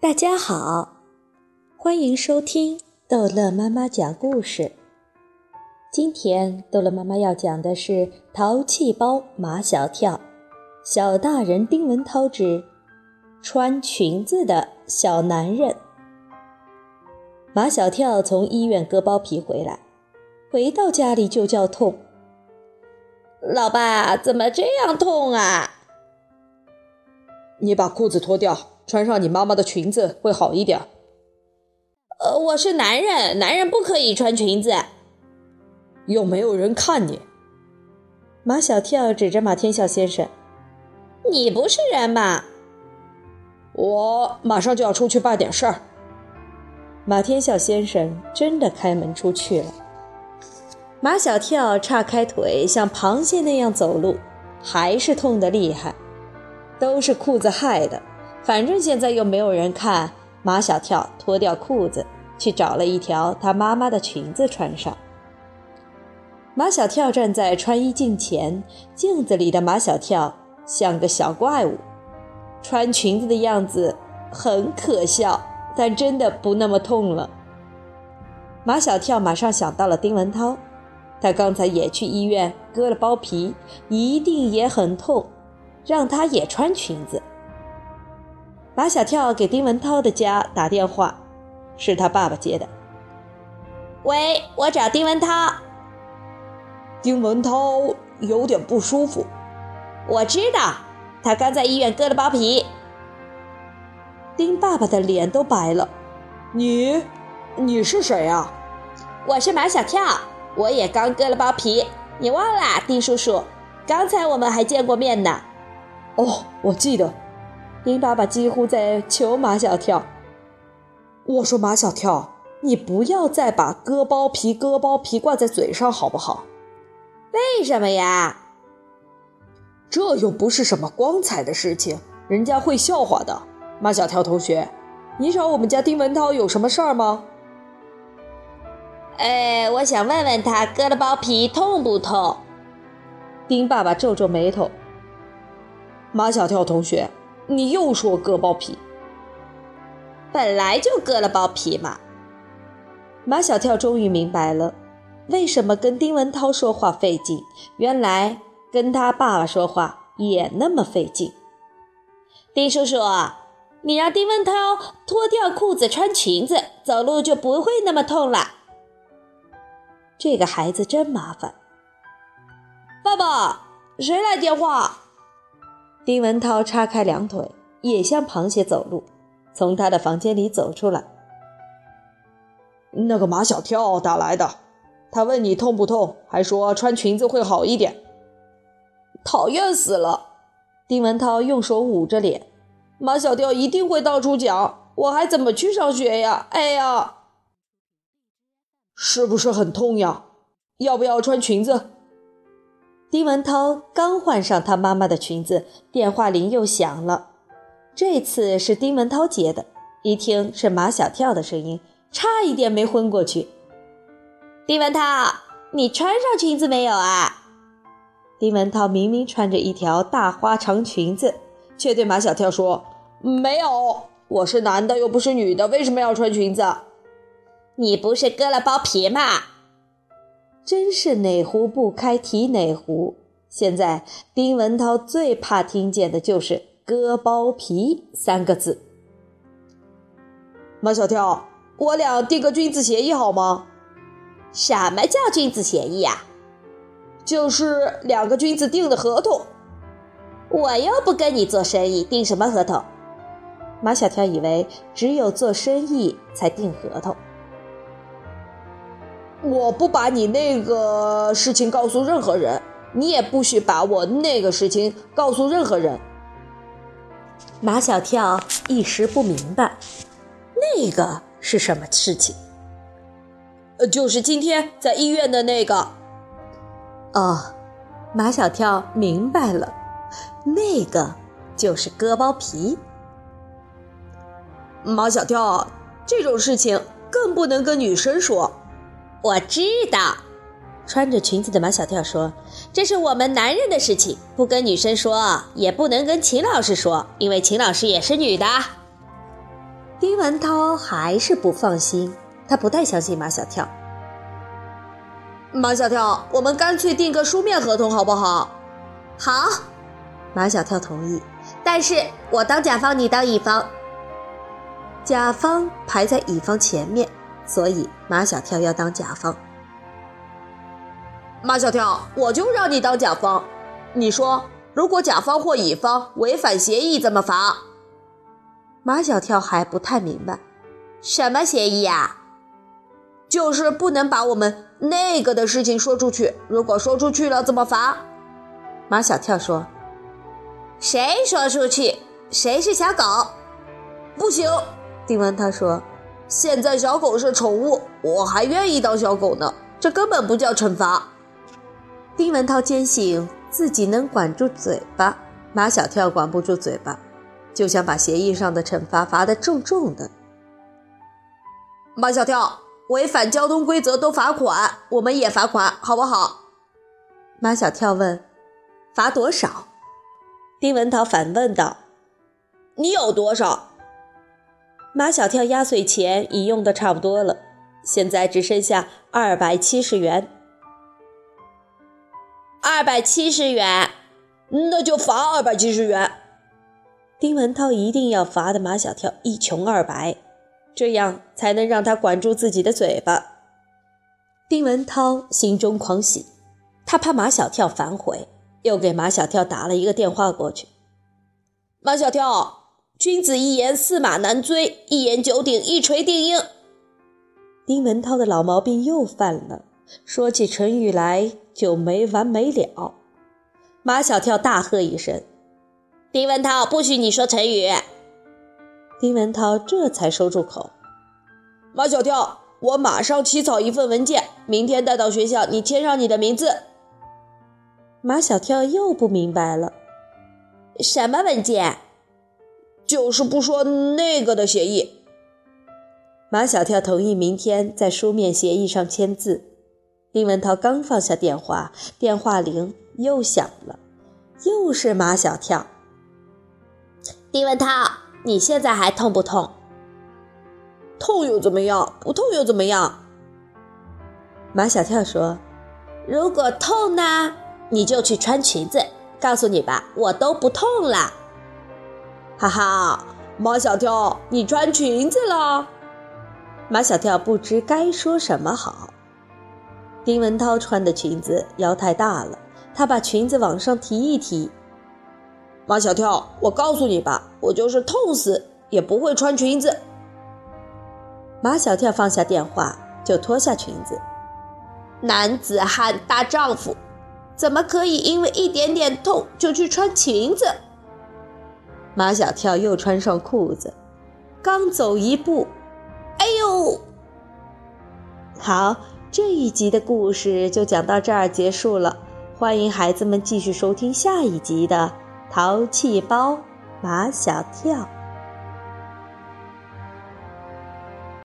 大家好，欢迎收听逗乐妈妈讲故事。今天逗乐妈妈要讲的是《淘气包马小跳》，小大人丁文涛之穿裙子的小男人。马小跳从医院割包皮回来，回到家里就叫痛。老爸，怎么这样痛啊？你把裤子脱掉。穿上你妈妈的裙子会好一点。呃，我是男人，男人不可以穿裙子。又没有人看你。马小跳指着马天笑先生：“你不是人吗？”我马上就要出去办点事儿。马天笑先生真的开门出去了。马小跳叉开腿，像螃蟹那样走路，还是痛得厉害。都是裤子害的。反正现在又没有人看，马小跳脱掉裤子，去找了一条他妈妈的裙子穿上。马小跳站在穿衣镜前，镜子里的马小跳像个小怪物，穿裙子的样子很可笑，但真的不那么痛了。马小跳马上想到了丁文涛，他刚才也去医院割了包皮，一定也很痛，让他也穿裙子。马小跳给丁文涛的家打电话，是他爸爸接的。喂，我找丁文涛。丁文涛有点不舒服。我知道，他刚在医院割了包皮。丁爸爸的脸都白了。你，你是谁啊？我是马小跳，我也刚割了包皮。你忘了，丁叔叔？刚才我们还见过面呢。哦，我记得。丁爸爸几乎在求马小跳：“我说马小跳，你不要再把割包皮、割包皮挂在嘴上，好不好？为什么呀？这又不是什么光彩的事情，人家会笑话的。马小跳同学，你找我们家丁文涛有什么事儿吗？哎，我想问问他，割了包皮痛不痛？丁爸爸皱皱眉头。马小跳同学。你又说割包皮，本来就割了包皮嘛。马小跳终于明白了，为什么跟丁文涛说话费劲，原来跟他爸爸说话也那么费劲。丁叔叔，你让丁文涛脱掉裤子穿裙子，走路就不会那么痛了。这个孩子真麻烦。爸爸，谁来电话？丁文涛叉开两腿，也像螃蟹走路，从他的房间里走出来。那个马小跳打来的，他问你痛不痛，还说穿裙子会好一点。讨厌死了！丁文涛用手捂着脸，马小跳一定会到处讲，我还怎么去上学呀？哎呀，是不是很痛呀？要不要穿裙子？丁文涛刚换上他妈妈的裙子，电话铃又响了。这次是丁文涛接的，一听是马小跳的声音，差一点没昏过去。丁文涛，你穿上裙子没有啊？丁文涛明明穿着一条大花长裙子，却对马小跳说：“没有，我是男的又不是女的，为什么要穿裙子？你不是割了包皮吗？”真是哪壶不开提哪壶。现在丁文涛最怕听见的就是“割包皮”三个字。马小跳，我俩订个君子协议好吗？什么叫君子协议啊？就是两个君子订的合同。我又不跟你做生意，订什么合同？马小跳以为只有做生意才订合同。我不把你那个事情告诉任何人，你也不许把我那个事情告诉任何人。马小跳一时不明白，那个是什么事情？呃，就是今天在医院的那个。哦，马小跳明白了，那个就是割包皮。马小跳，这种事情更不能跟女生说。我知道，穿着裙子的马小跳说：“这是我们男人的事情，不跟女生说，也不能跟秦老师说，因为秦老师也是女的。”丁文涛还是不放心，他不太相信马小跳。马小跳，我们干脆订个书面合同好不好？好，马小跳同意。但是我当甲方，你当乙方。甲方排在乙方前面，所以马小跳要当甲方。马小跳，我就让你当甲方。你说，如果甲方或乙方违反协议怎么罚？马小跳还不太明白，什么协议啊？就是不能把我们那个的事情说出去。如果说出去了，怎么罚？马小跳说：“谁说出去，谁是小狗。”不行，丁文涛说：“现在小狗是宠物，我还愿意当小狗呢。这根本不叫惩罚。”丁文涛坚信自己能管住嘴巴，马小跳管不住嘴巴。就想把协议上的惩罚罚得重重的。马小跳违反交通规则都罚款，我们也罚款，好不好？马小跳问：“罚多少？”丁文涛反问道：“你有多少？”马小跳压岁钱已用的差不多了，现在只剩下二百七十元。二百七十元，那就罚二百七十元。丁文涛一定要罚的马小跳一穷二白，这样才能让他管住自己的嘴巴。丁文涛心中狂喜，他怕马小跳反悔，又给马小跳打了一个电话过去。马小跳，君子一言，驷马难追；一言九鼎，一锤定音。丁文涛的老毛病又犯了，说起成语来就没完没了。马小跳大喝一声。丁文涛，不许你说成语。丁文涛这才收住口。马小跳，我马上起草一份文件，明天带到学校，你签上你的名字。马小跳又不明白了，什么文件？就是不说那个的协议。马小跳同意明天在书面协议上签字。丁文涛刚放下电话，电话铃又响了，又是马小跳。丁文涛，你现在还痛不痛？痛又怎么样？不痛又怎么样？马小跳说：“如果痛呢，你就去穿裙子。告诉你吧，我都不痛了。”哈哈，马小跳，你穿裙子了？马小跳不知该说什么好。丁文涛穿的裙子腰太大了，他把裙子往上提一提。马小跳，我告诉你吧，我就是痛死也不会穿裙子。马小跳放下电话，就脱下裙子。男子汉大丈夫，怎么可以因为一点点痛就去穿裙子？马小跳又穿上裤子，刚走一步，哎呦！好，这一集的故事就讲到这儿结束了。欢迎孩子们继续收听下一集的。淘气包马小跳。